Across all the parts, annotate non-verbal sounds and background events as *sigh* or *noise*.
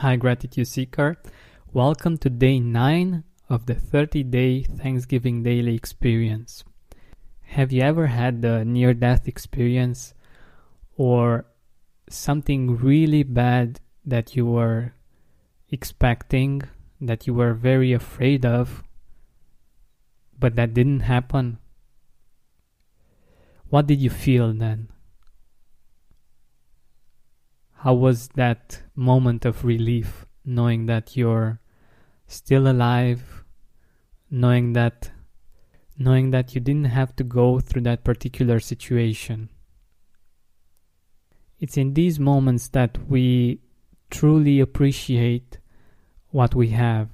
Hi, Gratitude Seeker. Welcome to day 9 of the 30 day Thanksgiving daily experience. Have you ever had a near death experience or something really bad that you were expecting, that you were very afraid of, but that didn't happen? What did you feel then? How was that moment of relief knowing that you're still alive, knowing that knowing that you didn't have to go through that particular situation? It's in these moments that we truly appreciate what we have.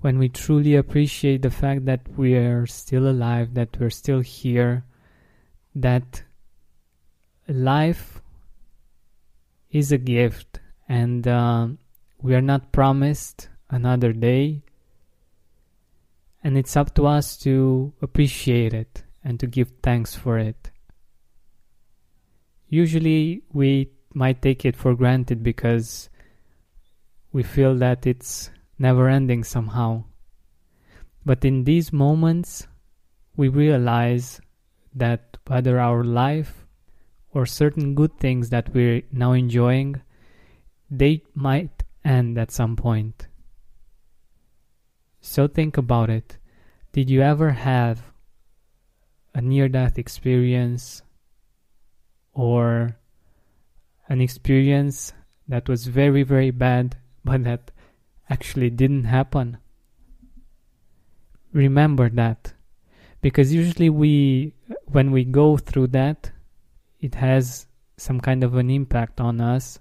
When we truly appreciate the fact that we are still alive, that we're still here, that life is a gift, and uh, we are not promised another day. And it's up to us to appreciate it and to give thanks for it. Usually, we might take it for granted because we feel that it's never ending somehow. But in these moments, we realize that whether our life or certain good things that we're now enjoying, they might end at some point. So think about it. Did you ever have a near death experience or an experience that was very, very bad *laughs* but that actually didn't happen? Remember that because usually we when we go through that it has some kind of an impact on us.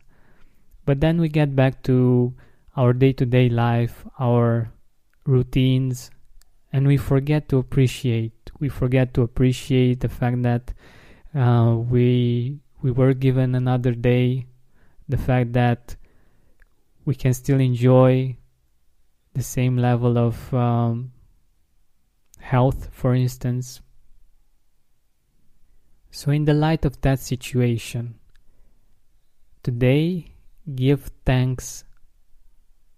But then we get back to our day to day life, our routines, and we forget to appreciate. We forget to appreciate the fact that uh, we we were given another day, the fact that we can still enjoy the same level of um, health, for instance, so, in the light of that situation, today give thanks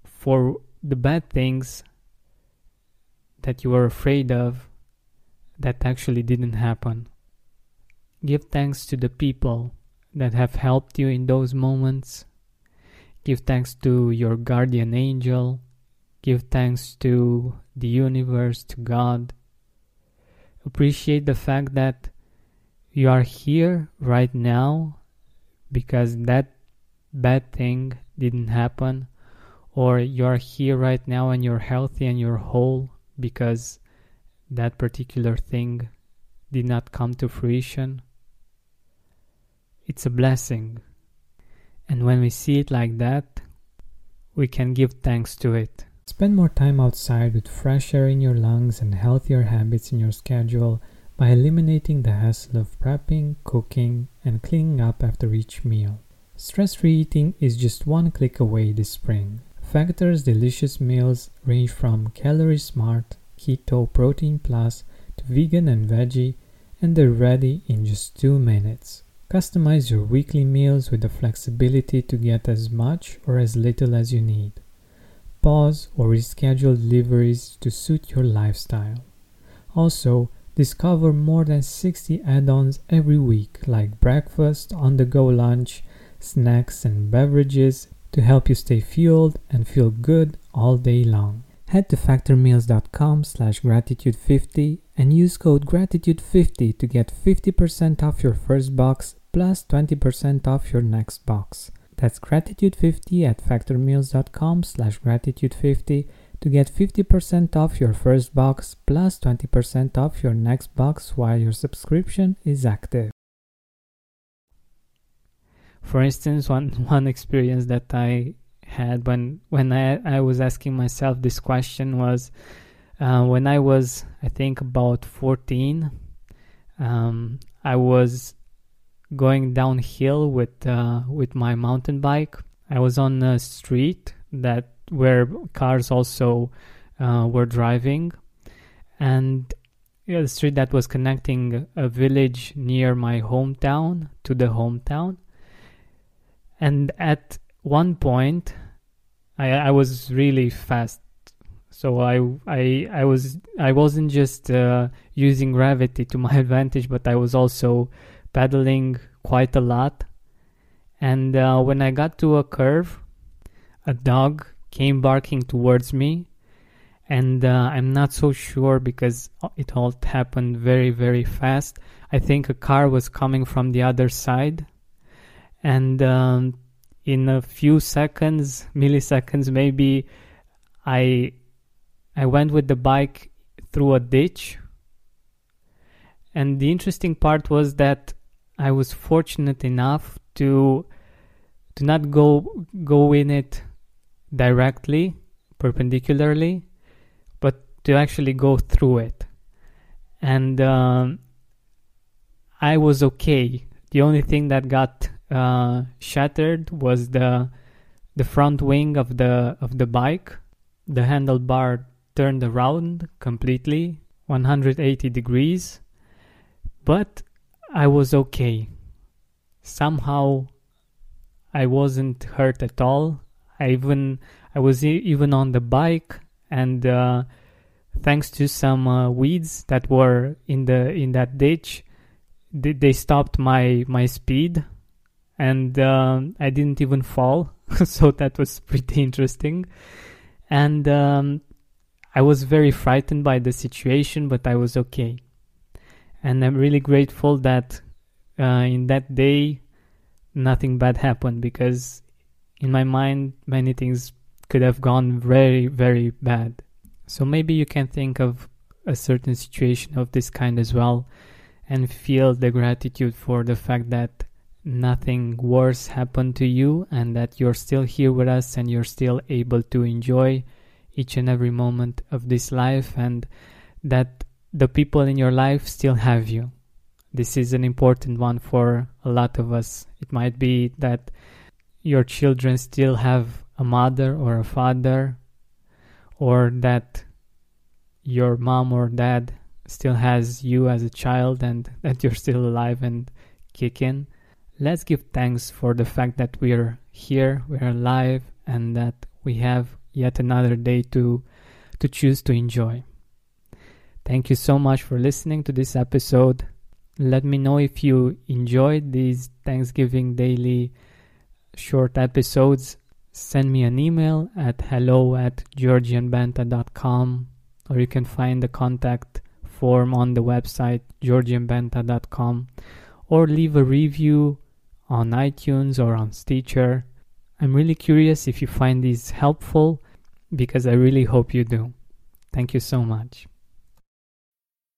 for the bad things that you were afraid of that actually didn't happen. Give thanks to the people that have helped you in those moments. Give thanks to your guardian angel. Give thanks to the universe, to God. Appreciate the fact that you are here right now because that bad thing didn't happen, or you're here right now and you're healthy and you're whole because that particular thing did not come to fruition. It's a blessing. And when we see it like that, we can give thanks to it. Spend more time outside with fresh air in your lungs and healthier habits in your schedule by eliminating the hassle of prepping, cooking, and cleaning up after each meal. Stress free eating is just one click away this spring. Factor's delicious meals range from calorie smart, keto, protein plus to vegan and veggie, and they're ready in just two minutes. Customize your weekly meals with the flexibility to get as much or as little as you need. Pause or reschedule deliveries to suit your lifestyle. Also, Discover more than 60 add ons every week, like breakfast, on the go lunch, snacks, and beverages to help you stay fueled and feel good all day long. Head to factormeals.com slash gratitude50 and use code gratitude50 to get 50% off your first box plus 20% off your next box. That's gratitude50 at factormeals.com slash gratitude50 to get 50% off your first box plus 20% off your next box while your subscription is active. For instance, one, *laughs* one experience that I had when, when I, I was asking myself this question was uh, when I was, I think, about 14, um, I was going downhill with, uh, with my mountain bike. I was on a street that where cars also uh, were driving, and the street that was connecting a village near my hometown to the hometown. And at one point, I, I was really fast. So I, I, I was, I wasn't just uh, using gravity to my *laughs* advantage, but I was also pedaling quite a lot. And uh, when I got to a curve, a dog came barking towards me, and uh, I'm not so sure because it all happened very, very fast. I think a car was coming from the other side, and um, in a few seconds, milliseconds maybe, I I went with the bike through a ditch. And the interesting part was that I was fortunate enough to to not go go in it directly, perpendicularly, but to actually go through it. And um, I was okay. The only thing that got uh, shattered was the the front wing of the of the bike. The handlebar turned around completely, 180 degrees, but I was okay. Somehow I wasn't hurt at all. I even I was e- even on the bike and uh, thanks to some uh, weeds that were in the in that ditch they, they stopped my my speed and um, I didn't even fall, *laughs* so that was pretty interesting. And um, I was very frightened by the situation, but I was okay. And I'm really grateful that uh, in that day nothing bad happened because in my mind many things could have gone very, very bad. So maybe you can think of a certain situation of this kind as well and feel the gratitude for the fact that nothing worse happened to you and that you're still here with us and you're still able to enjoy each and every moment of this life and that the people in your life still have you. This is an important one for a lot of us. It might be that your children still have a mother or a father, or that your mom or dad still has you as a child and *laughs* that you're still alive and kicking let's give thanks for the fact that we're here, we're alive, and that we have yet another day to to choose to enjoy. Thank you so much for listening to this episode. Let me know if you enjoyed these Thanksgiving daily short episodes. Send me an email at hello at georgianbenta.com or you can find the contact form on the website georgianbenta.com or leave a review on iTunes or on Stitcher. I'm really curious if you find these helpful because I really hope you do. Thank you so much.